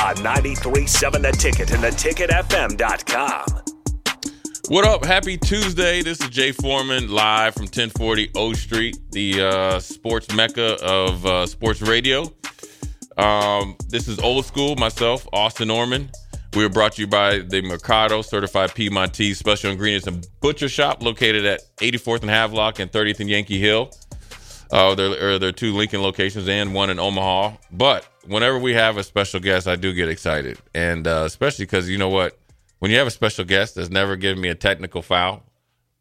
On 93.7 The Ticket and theticketfm.com. What up? Happy Tuesday. This is Jay Foreman live from 1040 O Street, the uh, sports mecca of uh, sports radio. Um, this is old school. Myself, Austin Norman. We are brought to you by the Mercado Certified Piedmontese Special Ingredients and Butcher Shop, located at 84th and Havelock and 30th and Yankee Hill. Uh, there, there are two Lincoln locations and one in Omaha. But whenever we have a special guest, I do get excited, and uh, especially because you know what, when you have a special guest that's never given me a technical foul,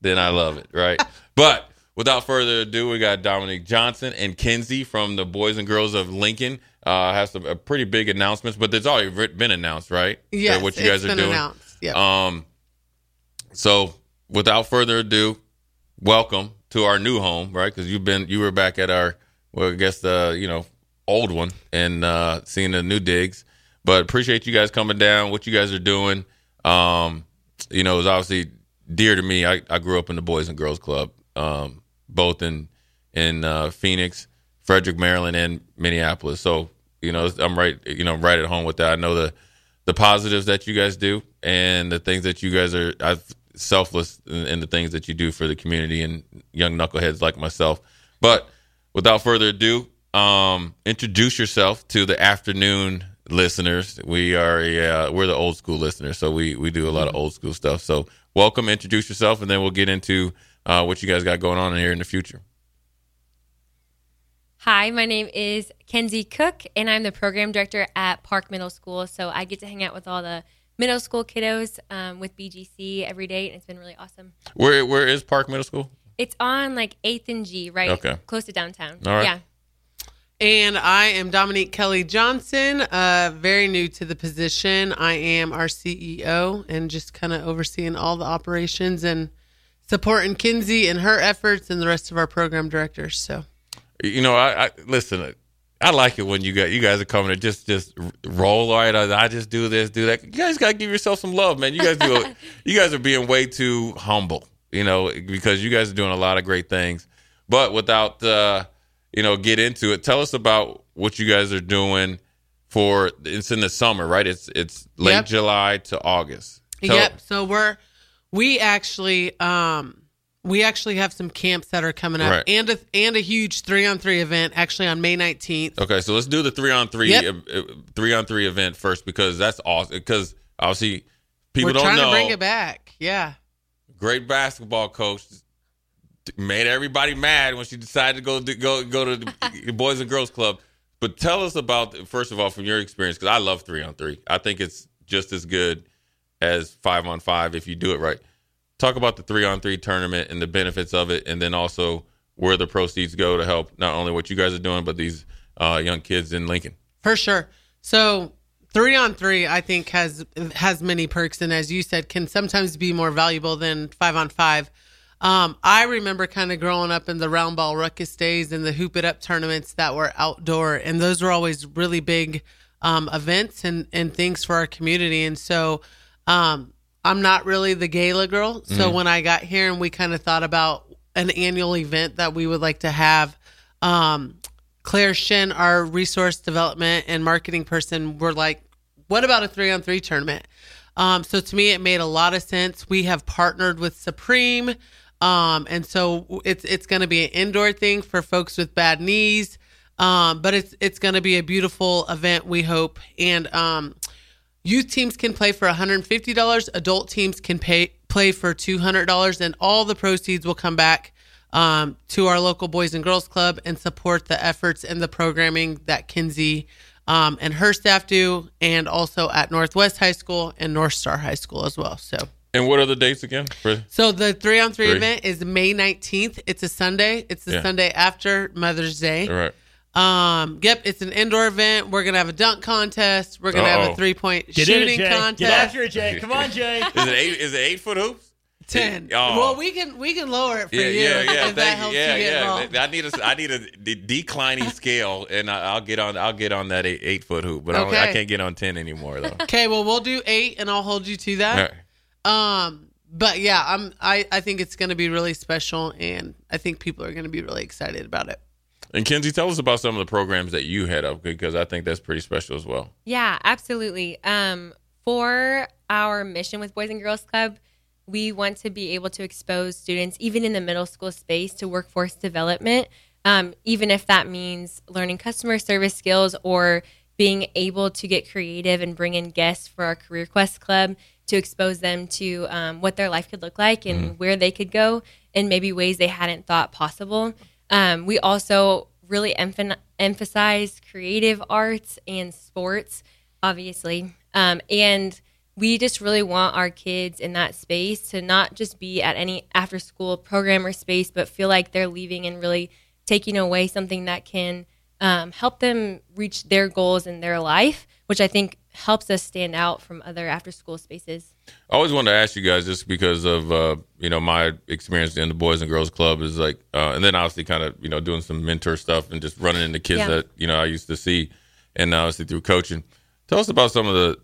then I love it, right? but without further ado, we got Dominic Johnson and Kenzie from the Boys and Girls of Lincoln. Uh, have some uh, pretty big announcements, but it's already been announced, right? Yeah, what you guys it's are been doing. announced. Yep. Um, so without further ado, welcome to our new home, right? Because you've been you were back at our well, I guess the you know old one and uh, seeing the new digs. But appreciate you guys coming down. What you guys are doing, um, you know, is obviously dear to me. I, I grew up in the Boys and Girls Club, um, both in in uh, Phoenix, Frederick, Maryland, and Minneapolis. So you know, I'm right, you know, right at home with that. I know the the positives that you guys do and the things that you guys are I've selfless in, in the things that you do for the community and young knuckleheads like myself. But without further ado, um, introduce yourself to the afternoon listeners. We are uh, we're the old school listeners, so we we do a lot of old school stuff. So welcome, introduce yourself, and then we'll get into uh, what you guys got going on here in the future. Hi, my name is Kenzie Cook, and I'm the program director at Park Middle School. So I get to hang out with all the middle school kiddos um, with BGC every day, and it's been really awesome. Where where is Park Middle School? It's on like 8th and G, right? Okay. Close to downtown. All right. Yeah. And I am Dominique Kelly Johnson, uh, very new to the position. I am our CEO and just kind of overseeing all the operations and supporting Kenzie and her efforts and the rest of our program directors. So You know, I, I listen. I like it when you got you guys are coming to just just roll right. I, I just do this, do that. You guys got to give yourself some love, man. You guys do. A, you guys are being way too humble, you know, because you guys are doing a lot of great things. But without, uh, you know, get into it. Tell us about what you guys are doing for. It's in the summer, right? It's it's late Yep. July to August. Tell- Yep. So we're we actually um we actually have some camps that are coming up Right. and a and a huge three on three event actually on May nineteenth. Okay, so let's do the three on three Yep. uh, uh, three on three event first because that's awesome. Because obviously people We're don't trying know. to bring it back. Yeah. great basketball coach made everybody mad when she decided to go go go to the boys and girls club but tell us about first of all from your experience because i love three on three i think it's just as good as five on five if you do it right talk about the three on three tournament and the benefits of it and then also where the proceeds go to help not only what you guys are doing but these uh, young kids in lincoln For sure. So three on three, I think has has many perks, and as you said, can sometimes be more valuable than five on five. Um, I remember kind of growing up in the round ball ruckus days and the hoop it up tournaments that were outdoor, and those were always really big um, events and and things for our community. And so, um, I'm not really the gala girl. So when I got here and we kind of thought about an annual event that we would like to have, um, Claire Shin, our resource development and marketing person, were like, "What about a three on three tournament?" Um, so to me, it made a lot of sense. We have partnered with Supreme, um, and so it's it's going to be an indoor thing for folks with bad knees, um, but it's it's going to be a beautiful event. We hope, and um, youth teams can play for one hundred and fifty dollars. Adult teams can pay play for two hundred dollars, and all the proceeds will come back um, to our local Boys and Girls Club and support the efforts and the programming that Kenzie um, and her staff do, and also at Northwest High School and North Star High School as well. So, And what are the dates again? For, so the three on three Three. event is May nineteenth. It's a Sunday. It's the Yeah. Sunday after Mother's Day. all right. Um, yep, it's an indoor event. We're gonna have a dunk contest. We're gonna have Uh-oh. a three point shooting it, Jay. contest. Get after it, Jay. Come on, Jay. Is it eight? Is it eight foot hoops? Ten. Oh. Well, we can we can lower it for Yeah, you yeah, yeah. if that helps. Yeah, you get yeah. involved. I need a I need a de- declining scale, and I, I'll get on I'll get on that eight, eight foot hoop, but I, I can't get on ten anymore though. Okay, well we'll do eight, and I'll hold you to All that. Right. Um, but yeah, I'm I I think it's gonna be really special, and I think people are gonna be really excited about it. And Kenzie, tell us about some of the programs that you head up because I think that's pretty special as well. Yeah, absolutely. Um, for our mission with Boys and Girls Club, we want to be able to expose students, even in the middle school space, to workforce development, um, even if that means learning customer service skills or being able to get creative and bring in guests for our Career Quest Club to expose them to um, what their life could look like and where they could go in maybe ways they hadn't thought possible. Um, we also really emph- emphasize creative arts and sports, obviously. Um, and we just really want our kids in that space to not just be at any after school program or space, but feel like they're leaving and really taking away something that can um, help them reach their goals in their life, which I think helps us stand out from other after school spaces. I always wanted to ask you guys just because of uh, you know my experience in the Boys and Girls Club is like, uh, and then obviously kind of you know doing some mentor stuff and just running into kids Yeah. that you know I used to see, and obviously through coaching. Tell us about some of the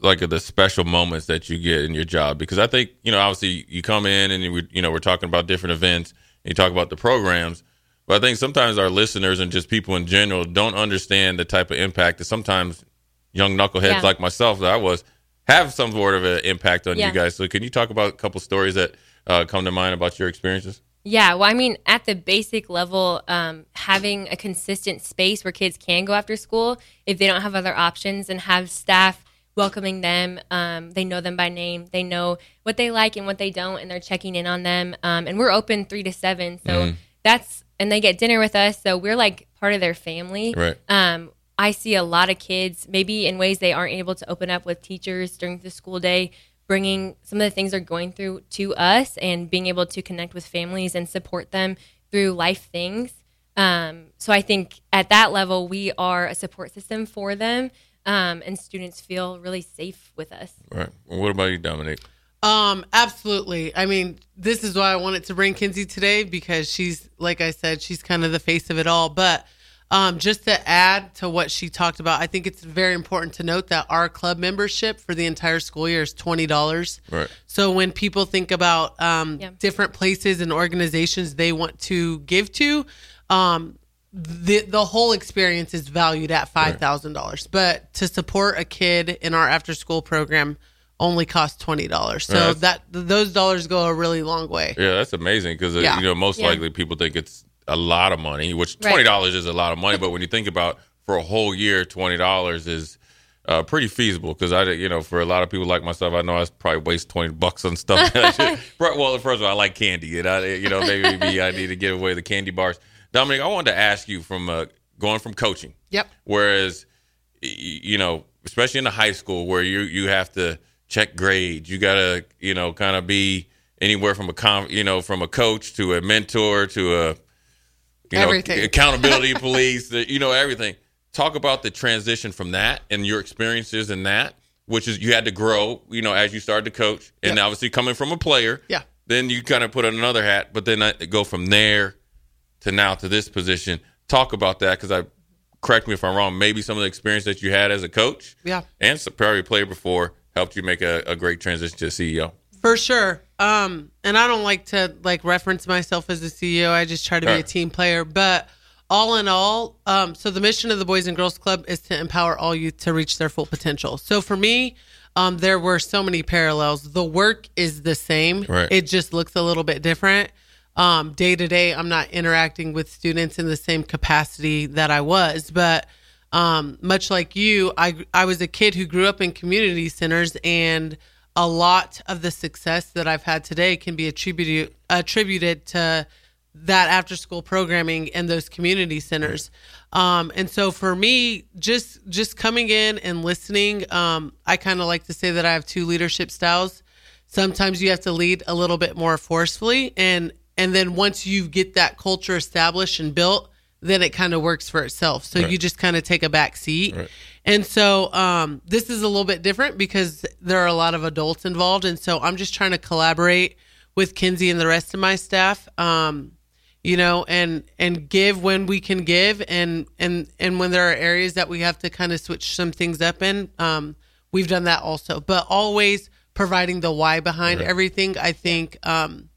like the special moments that you get in your job because I think you know obviously you come in and you you know we're talking about different events and you talk about the programs, but I think sometimes our listeners and just people in general don't understand the type of impact that sometimes young knuckleheads Yeah. like myself that I was have some sort of an impact on Yeah. you guys. So can you talk about a couple stories that uh, come to mind about your experiences? Yeah, well, I mean, at the basic level, um, having a consistent space where kids can go after school if they don't have other options and have staff welcoming them. Um, they know them by name, they know what they like and what they don't, and they're checking in on them. Um, and we're open three to seven. So that's, and they get dinner with us. So we're like part of their family. Right. Um, I see a lot of kids, maybe in ways they aren't able to open up with teachers during the school day, bringing some of the things they're going through to us and being able to connect with families and support them through life things. Um, so I think at that level, we are a support system for them, um, and students feel really safe with us. Right. Well, what about you, Dominic? Um, absolutely. I mean, this is why I wanted to bring Kenzie today because she's, like I said, she's kind of the face of it all. But um, just to add to what she talked about, I think it's very important to note that our club membership for the entire school year is twenty dollars. Right. So when people think about um, Yeah. different places and organizations they want to give to, um, the the whole experience is valued at five thousand dollars. But to support a kid in our after school program only costs twenty dollars. So Right. that those dollars go a really long way. Yeah, that's amazing because Yeah. you know most Yeah. likely people think it's a lot of money, which twenty dollars is a lot of money. but when you think about for a whole year, twenty dollars is uh, pretty feasible because I, you know, for a lot of people like myself, I know I probably waste twenty bucks on stuff. that I should- well, first of all, I like candy, and I, you know, maybe I need to give away the candy bars. Dominic, I wanted to ask you from uh, going from coaching, Yep. Whereas, you know, especially in the high school where you you have to check grades, you gotta you know kind of be anywhere from a com, you know from a coach to a mentor to a you know Everything. accountability police, the, you know everything. Talk about the transition from that and your experiences in that, which is you had to grow, you know, as you started to coach, and Yep. obviously coming from a player, Yeah. Then you kind of put on another hat, but then I go from there to now to this position. Talk about that because I correct me if I'm wrong. Maybe some of the experience that you had as a coach, Yeah. and probably a player before, helped you make a, a great transition to CEO. For sure. Um, and I don't like to like reference myself as a CEO. I just try to be a team player. But all in all, um, so the mission of the Boys and Girls Club is to empower all youth to reach their full potential. So for me, um, there were so many parallels. The work is the same. Right. It just looks a little bit different. Um, day to day, I'm not interacting with students in the same capacity that I was, but um, much like you, I I was a kid who grew up in community centers, and a lot of the success that I've had today can be attributed attributed to that after school programming and those community centers. Um, and so for me, just just coming in and listening, um, I kind of like to say that I have two leadership styles. Sometimes you have to lead a little bit more forcefully, and and then once you get that culture established and built, then it kind of works for itself. So Right. you just kind of take a back seat. And so um, this is a little bit different because there are a lot of adults involved, and so I'm just trying to collaborate with Kenzie and the rest of my staff. Um, you know, and and give when we can give, and and and when there are areas that we have to kind of switch some things up in, um, we've done that also. But always providing the why behind everything. I think. Um,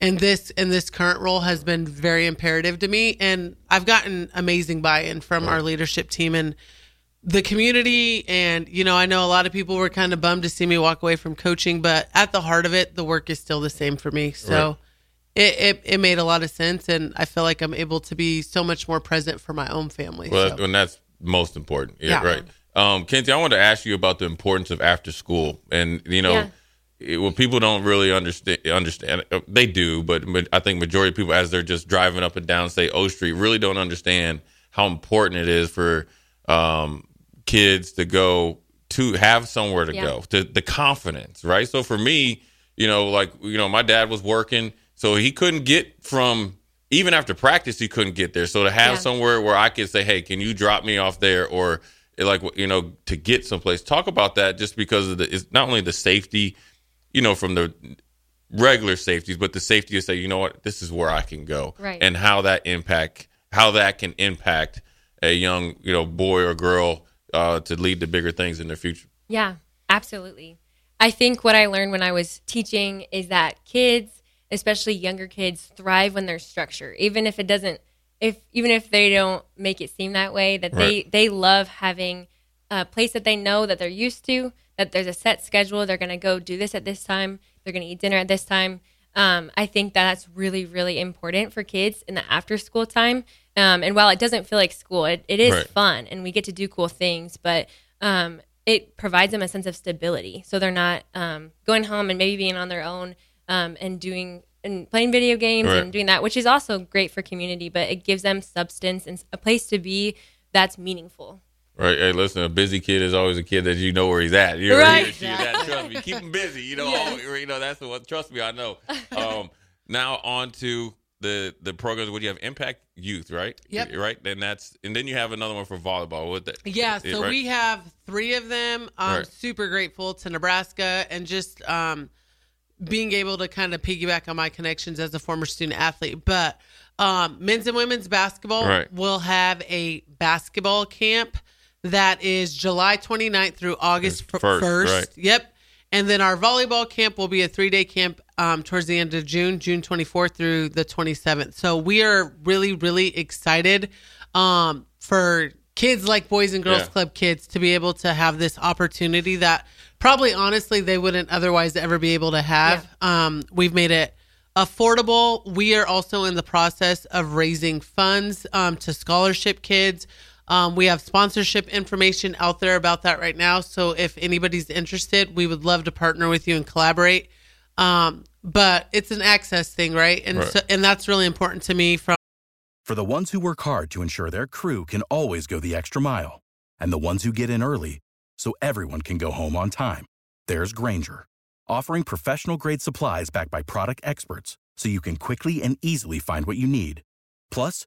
and this and this current role has been very imperative to me and i've gotten amazing buy-in from our leadership team and the community and you know i know a lot of people were kind of bummed to see me walk away from coaching but at the heart of it the work is still the same for me so it, it, it made a lot of sense and i feel like i'm able to be so much more present for my own family Well, so. and that's most important. Yeah, Yeah. right. Um, Kenzie, I wanted to ask you about the importance of after school, and you know, Yeah. it- when people don't really understand, understand uh, they do, but, but I think majority of people, as they're just driving up and down, say O Street, really don't understand how important it is for um, kids to go to have somewhere to Yeah. go, to the confidence, right? So for me, you know, like you know, my dad was working, so he couldn't get from even after practice, he couldn't get there. So to have Yeah. somewhere where I could say, "Hey, can you drop me off there?" or like you know, to get someplace. Talk about that, just because of the it's not only the safety, you know, from the regular safeties, but the safety to say, you know what, this is where I can go, Right. and how that impact, how that can impact a young, you know, boy or girl uh, to lead to bigger things in their future. Yeah, absolutely. I think what I learned when I was teaching is that kids, especially younger kids, thrive when there's structure. Even if it doesn't if even if they don't make it seem that way, that they they love having a place that they know that they're used to, that there's a set schedule, they're going to go do this at this time, they're going to eat dinner at this time. Um, I think that that's really, really important for kids in the after school time. Um, and while it doesn't feel like school, it, it is Right. fun and we get to do cool things, but um, it provides them a sense of stability. So they're not um, going home and maybe being on their own um, and doing and playing video games Right. and doing that, which is also great for community, but it gives them substance and a place to be that's meaningful. Right. Hey, listen, a busy kid is always a kid that you know where he's at. You're Right. He that, trust me. Keep him busy. You know, always- you know that's the one. Trust me, I know. Um, now on to the the programs. Do you have? Impact Youth, right? Yep. Right. Then that's and then you have another one for volleyball. What that? Yeah, so right? we have three of them. I'm Right. super grateful to Nebraska and just um, being able to kind of piggyback on my connections as a former student athlete. But um, men's and women's basketball Right. will have a basketball camp that is July 29th through August first, 1st. right. Yep. And then our volleyball camp will be a three day camp um, towards the end of June, June 24th through the 27th. So we are really, really excited um, for kids like Boys and Girls Yeah. Club kids to be able to have this opportunity that probably honestly they wouldn't otherwise ever be able to have. Um, we've made it affordable. We are also in the process of raising funds um, to scholarship kids. Um, we have sponsorship information out there about that right now. So if anybody's interested, we would love to partner with you and collaborate. Um, but it's an access thing, right? And Right. so, and that's really important to me from For the ones who work hard to ensure their crew can always go the extra mile, and the ones who get in early so everyone can go home on time, there's Grainger, offering professional grade supplies backed by product experts so you can quickly and easily find what you need. Plus,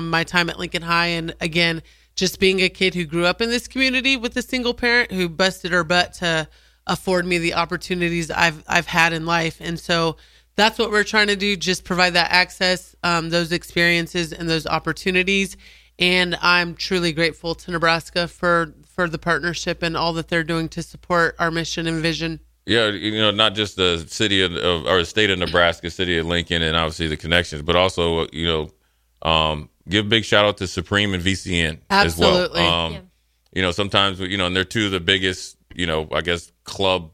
My time at Lincoln High, and again, just being a kid who grew up in this community with a single parent who busted her butt to afford me the opportunities I've I've had in life, and so that's what we're trying to do. Just provide that access, um, those experiences, and those opportunities. And I'm truly grateful to Nebraska for for the partnership and all that they're doing to support our mission and vision. Yeah, you know, not just the city of, of or the state of Nebraska, city of Lincoln, and obviously the connections, but also you know, um, give a big shout out to Supreme and VCN Absolutely. as well. Um, Yeah. You know, sometimes you know, and they're two of the biggest, you know, I guess club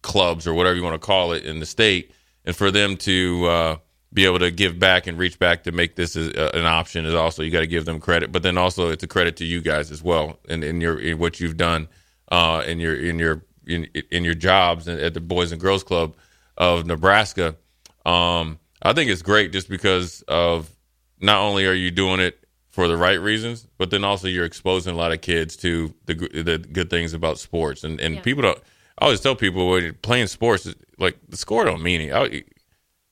clubs or whatever you want to call it in the state, and for them to uh, be able to give back and reach back to make this a, an option is also you got to give them credit, but then also it's a credit to you guys as well, and in your in what you've done uh, in your in your in, in your jobs at the Boys and Girls Club of Nebraska. Um, I think it's great just because of not only are you doing it for the right reasons, but then also you're exposing a lot of kids to the the good things about sports. And and Yeah. people don't. I always tell people when you're playing sports, like the score don't mean it. I,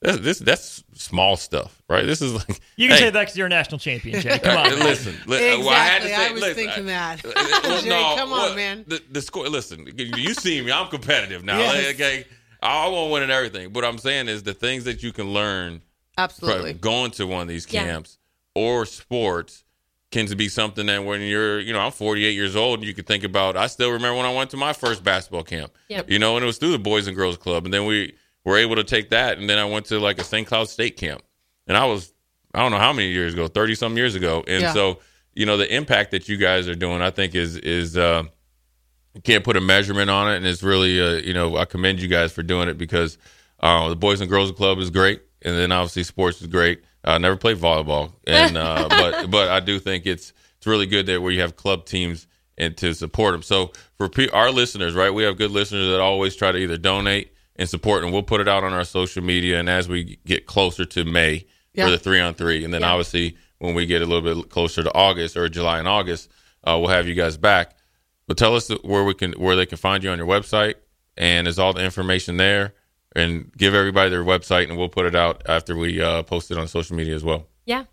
that's, this that's small stuff, right? This is like You can hey, say that because you're a national champion, Jay. Come on. man. listen, li- well, I had to Exactly. say, I was listen, thinking that. uh, well, Jay, no, come on, well, man. The, the score. Listen, you see me. I'm competitive now. Yes. Okay, I, want won't win at everything. What I'm saying is the things that you can learn Absolutely. going to one of these Yeah. camps or sports can be something that when you're, you know, I'm 48 years old and you can think about. I still remember when I went to my first basketball camp. Yep. You know, and it was through the Boys and Girls Club, and then we were able to take that, and then I went to like a St. Cloud State camp, and I was, I don't know how many years ago, 30 some years ago, and Yeah. so you know the impact that you guys are doing, I think is is. uh can't put a measurement on it, and it's really, uh, you know, I commend you guys for doing it because uh, the Boys and Girls Club is great, and then obviously sports is great. I never played volleyball, and uh, but but I do think it's it's really good that where you have club teams and to support them. So for pe- our listeners, right, we have good listeners that always try to either donate and support, and we'll put it out on our social media. And as we get closer to May Yeah. for the three on three, and then Yeah. obviously when we get a little bit closer to August or July and August, uh, we'll have you guys back. But tell us where we can where they can find you on your website, and is all the information there. And give everybody their website, and we'll put it out after we uh, post it on social media as well. Yeah.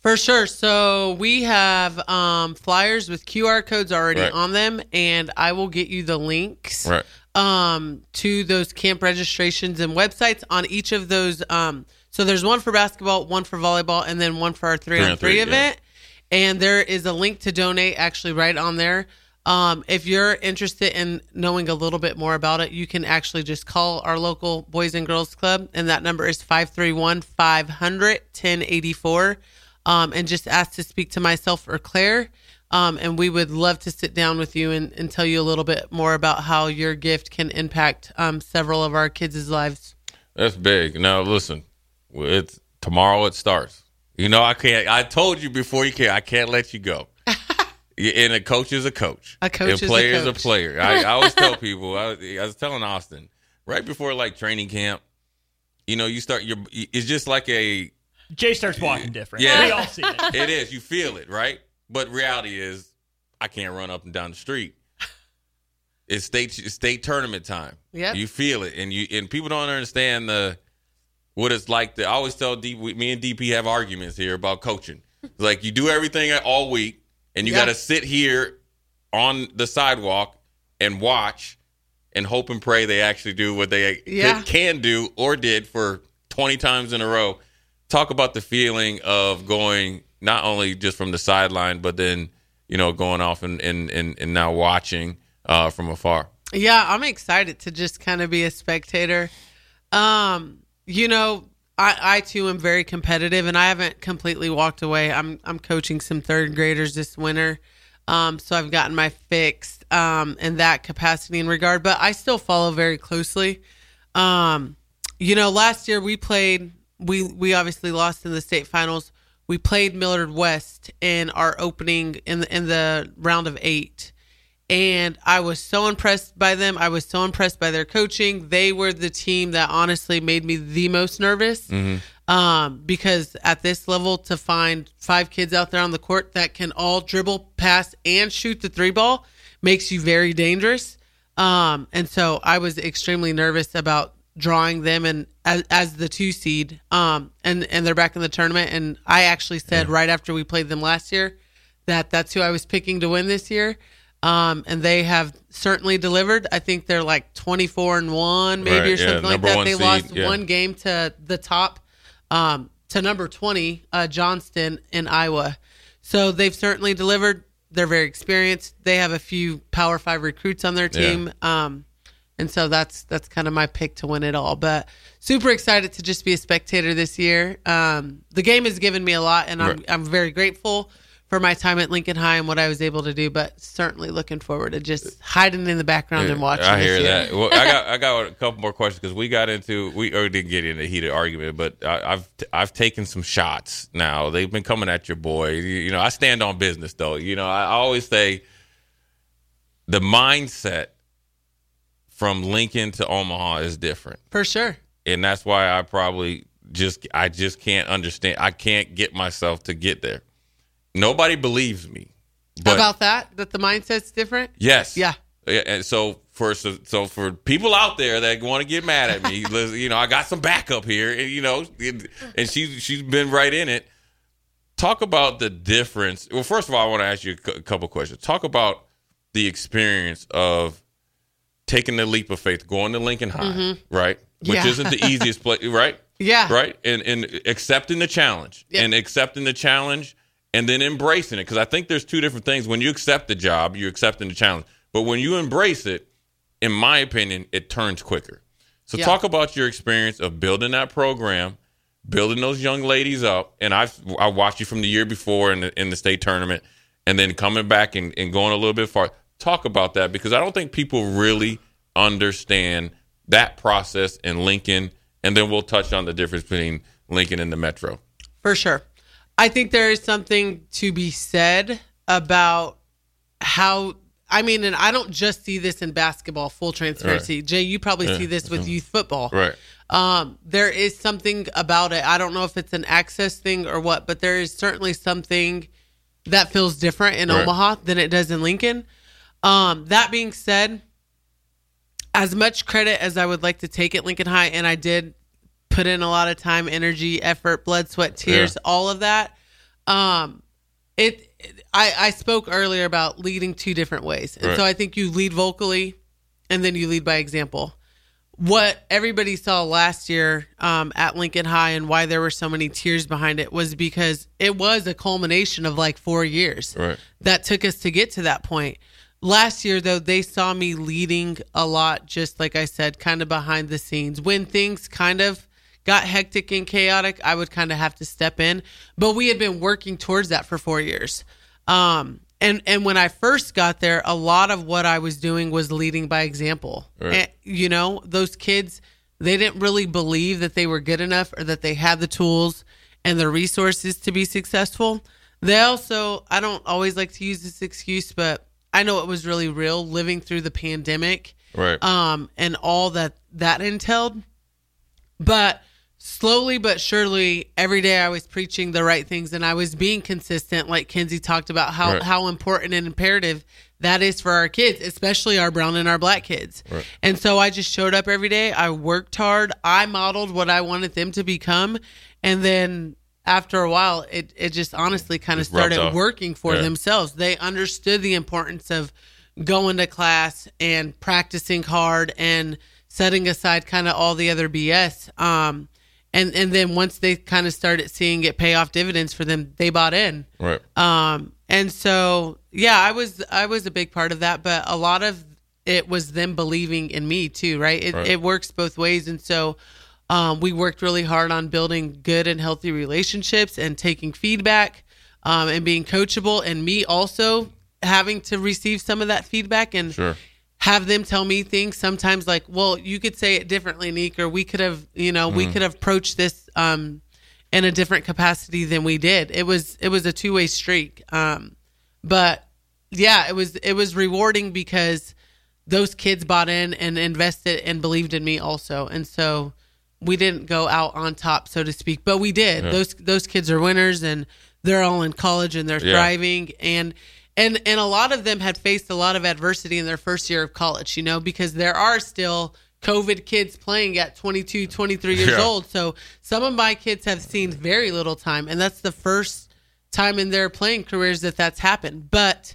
For sure. So we have um, flyers with QR codes already Right. on them, and I will get you the links Right. um, to those camp registrations and websites on each of those. Um, so there's one for basketball, one for volleyball, and then one for our three, Three on on three three, event. And there is a link to donate actually right on there. Um, if you're interested in knowing a little bit more about it, you can actually just call our local Boys and Girls Club, and that number is 531 500 1084. Um, and just ask to speak to myself or Claire. Um, and we would love to sit down with you and, and tell you a little bit more about how your gift can impact um, several of our kids' lives. That's big. Now listen, it's tomorrow. It starts. You know, I can't. I told you before you can't. I can't let you go. Yeah, and a coach is a coach. A coach and is a player is a player. I, I always tell people. I, I was telling Austin right before like training camp. You know, you start. Your it's just like a Jay starts walking different. Yeah. We all see it. it is. You feel it, right? But reality is, I can't run up and down the street. It's state state tournament time. Yep. you feel it, and you and people don't understand the what it's like. To, I always tell D, me and DP have arguments here about coaching. It's like you do everything all week, and you Yeah. got to sit here on the sidewalk and watch and hope and pray they actually do what they Yeah. can do or did for 20 times in a row. Talk about the feeling of going not only just from the sideline, but then, you know, going off and, and, and, and now watching uh, from afar. Yeah, I'm excited to just kind of be a spectator. Um, you know, I, I too am very competitive, and I haven't completely walked away. I'm I'm coaching some third graders this winter, um, so I've gotten my fix um, in that capacity and regard. But I still follow very closely. Um, you know, last year we played. We we obviously lost in the state finals. we played Millard West in our opening in the in the round of eight. And I was so impressed by them. I was so impressed by their coaching. They were the team that honestly made me the most nervous. Um, because at this level, to find five kids out there on the court that can all dribble, pass, and shoot the three ball makes you very dangerous. Um, and so I was extremely nervous about drawing them and as, as the two seed. Um, and and they're back in the tournament. And I actually said right after we played them last year that that's who I was picking to win this year. Um, and they have certainly delivered. I think they're like twenty four and one, maybe Right, or yeah, something like that. They seed, lost yeah. one game to the top, um, to number twenty, uh, Johnston in Iowa. So they've certainly delivered. They're very experienced. They have a few Power Five recruits on their Yeah. team. Um, and so that's that's kind of my pick to win it all. But super excited to just be a spectator this year. Um, the game has given me a lot, and I'm Right. I'm very grateful for my time at Lincoln High and what I was able to do. But certainly looking forward to just hiding in the background and watching. I hear that. Well, I got I got a couple more questions because we got into we or didn't get into a heated argument, but I, I've I've taken some shots. Now they've been coming at your boy. You, you know, I stand on business though. You know, I always say the mindset from Lincoln to Omaha is different, for sure. and that's why I probably just I just can't understand. I can't get myself to get there. Nobody believes me. But About that, that the mindset's different. Yes. Yeah. Yeah, And so for so, so for people out there that want to get mad at me, you know, I got some backup here, and you know, and and she's she's been right in it. Talk about the difference. Well, first of all, I want to ask you a cou- couple questions. Talk about the experience of taking the leap of faith, going to Lincoln High, mm-hmm. right? Which Yeah. isn't the easiest place, right? Yeah. Right. And and accepting the challenge Yeah. and accepting the challenge and then embracing it. Because I think there's two different things. When you accept the job, you're accepting the challenge. But when you embrace it, in my opinion, it turns quicker. So Yeah. talk about your experience of building that program, building those young ladies up. And I've I watched you from the year before in the in the state tournament and then coming back and, and going a little bit far. Talk about that because I don't think people really understand that process in Lincoln. And then we'll touch on the difference between Lincoln and the Metro. For sure. I think there is something to be said about how I mean, and I don't just see this in basketball, full transparency. Jay, you probably Yeah. see this with youth football. Right. Um, there is something about it. I don't know if it's an access thing or what, but there is certainly something that feels different in Right. Omaha than it does in Lincoln. Um, that being said, as much credit as I would like to take at Lincoln High, and I did put in a lot of time, energy, effort, blood, sweat, tears, Yeah. all of that. Um, it, I, I spoke earlier about leading two different ways, and Right. so I think you lead vocally, and then you lead by example. What everybody saw last year um, at Lincoln High and why there were so many tears behind it was because it was a culmination of like four years Right. that took us to get to that point. Last year, though, they saw me leading a lot, just like I said, kind of behind the scenes. When things kind of got hectic and chaotic, I would kind of have to step in. But we had been working towards that for four years. Um, and and when I first got there, a lot of what I was doing was leading by example. Right. And, you know, those kids, they didn't really believe that they were good enough or that they had the tools and the resources to be successful. They also, I don't always like to use this excuse, but I know it was really real living through the pandemic Right. um, and all that that entailed. But slowly but surely, every day I was preaching the right things and I was being consistent, like Kenzie talked about how, Right. how important and imperative that is for our kids, especially our brown and our black kids. And so I just showed up every day. I worked hard. I modeled what I wanted them to become. And then after a while, it, it just honestly kind of started working for Yeah. themselves. They understood the importance of going to class and practicing hard and setting aside kind of all the other BS. Um, and and then once they kind of started seeing it pay off dividends for them, they bought in. Right. Um, and so yeah, I was I was a big part of that, but a lot of it was them believing in me too, right? It, Right. it works both ways, and so um, we worked really hard on building good and healthy relationships and taking feedback um, and being coachable, and me also having to receive some of that feedback and Sure. Have them tell me things sometimes like well you could say it differently nick or we could have you know we could have approached this um in a different capacity than we did. It was it was a two way streak. Um, but yeah, it was it was rewarding because those kids bought in and invested and believed in me also, and so we didn't go out on top, so to speak, but we did. Yeah. Those those kids are winners and they're all in college and they're Yeah. thriving and and and a lot of them had faced a lot of adversity in their first year of college, you know, because there are still COVID kids playing at 22, 23 years Yeah. old. So some of my kids have seen very little time and that's the first time in their playing careers that that's happened. But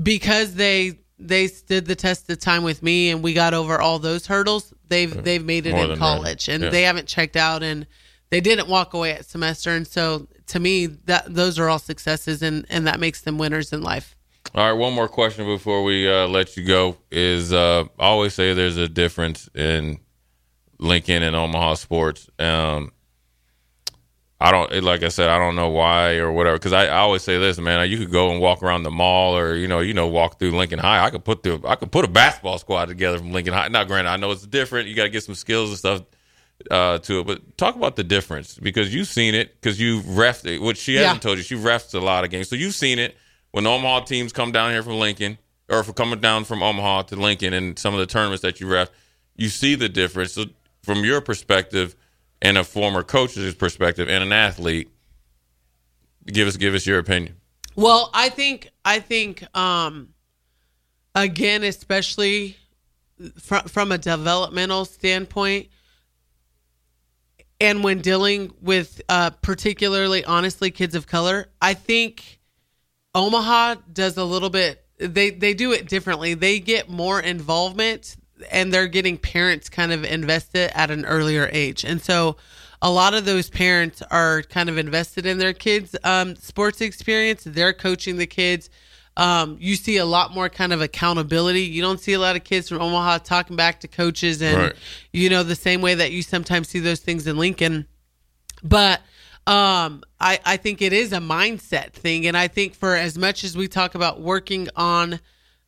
because they they stood the test of time with me and we got over all those hurdles, they've mm. they've made it More in college and Yeah. they haven't checked out and they didn't walk away at semester and so to me that those are all successes and and that makes them winners in life. All right, one more question before we uh, let you go is uh, I always say there's a difference in Lincoln and Omaha sports. Um, I don't like I said I don't know why or whatever because I, I always say this man you could go and walk around the mall or you know you know walk through Lincoln High I could put the I could put a basketball squad together from Lincoln High now granted I know it's different you got to get some skills and stuff uh, to it. But talk about the difference because you've seen it because you've refed it which she hasn't Yeah. told you she refs a lot of games. So you've seen it when Omaha teams come down here from Lincoln or for coming down from Omaha to Lincoln and some of the tournaments that you ref you see the difference. So from your perspective and a former coach's perspective and an athlete give us give us your opinion. Well, I think I think um again especially from from a developmental standpoint and when dealing with uh particularly honestly kids of color, I think Omaha does a little bit they they do it differently. They get more involvement and they're getting parents kind of invested at an earlier age. And so a lot of those parents are kind of invested in their kids um, sports experience. They're coaching the kids. Um, you see a lot more kind of accountability. You don't see a lot of kids from Omaha talking back to coaches and Right. you know the same way that you sometimes see those things in Lincoln but um I, I think it is a mindset thing and i think for as much as we talk about working on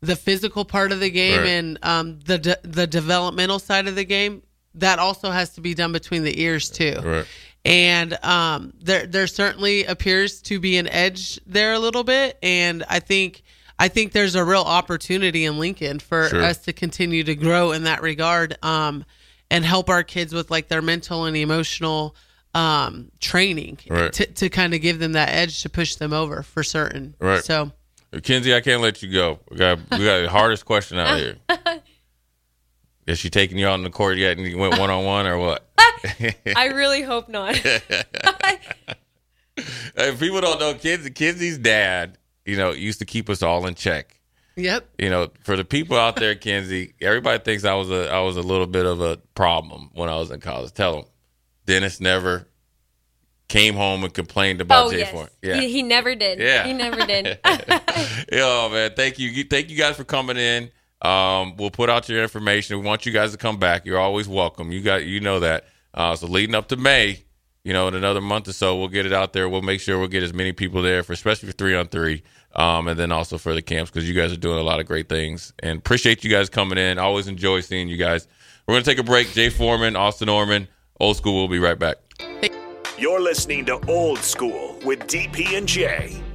the physical part of the game Right. and um the de- the developmental side of the game that also has to be done between the ears too Right. And um there there certainly appears to be an edge there a little bit and i think i think there's a real opportunity in lincoln for Sure. us to continue to grow in that regard um and help our kids with like their mental and emotional um training Right. to, to kind of give them that edge to push them over for certain Right. so Kenzie, I can't let you go. We got we got the hardest question out here. Is she taking you out in the court yet and you went one on one or what? I really hope not. If people don't know, Kenzie, Kenzie's dad, you know, used to keep us all in check. yep You know, for the people out there, Kenzie, everybody thinks I was a I was a little bit of a problem when I was in college. Tell them, Dennis never came home and complained about oh Jay yes, Ford. Yeah, he, he never did. Yeah. he never did. Yo, man, thank you. You- Thank you guys for coming in. Um, we'll put out your information. We want you guys to come back. You're always welcome. You got, you know that. Uh, so leading up to May, you know, in another month or so, we'll get it out there. We'll make sure we'll get as many people there for, especially for three on three, um, and then also for the camps because you guys are doing a lot of great things. And appreciate you guys coming in. Always enjoy seeing you guys. We're gonna take a break. Jay Foreman, Austin Orman, old school. We'll be right back. You're listening to Old School with DP and J.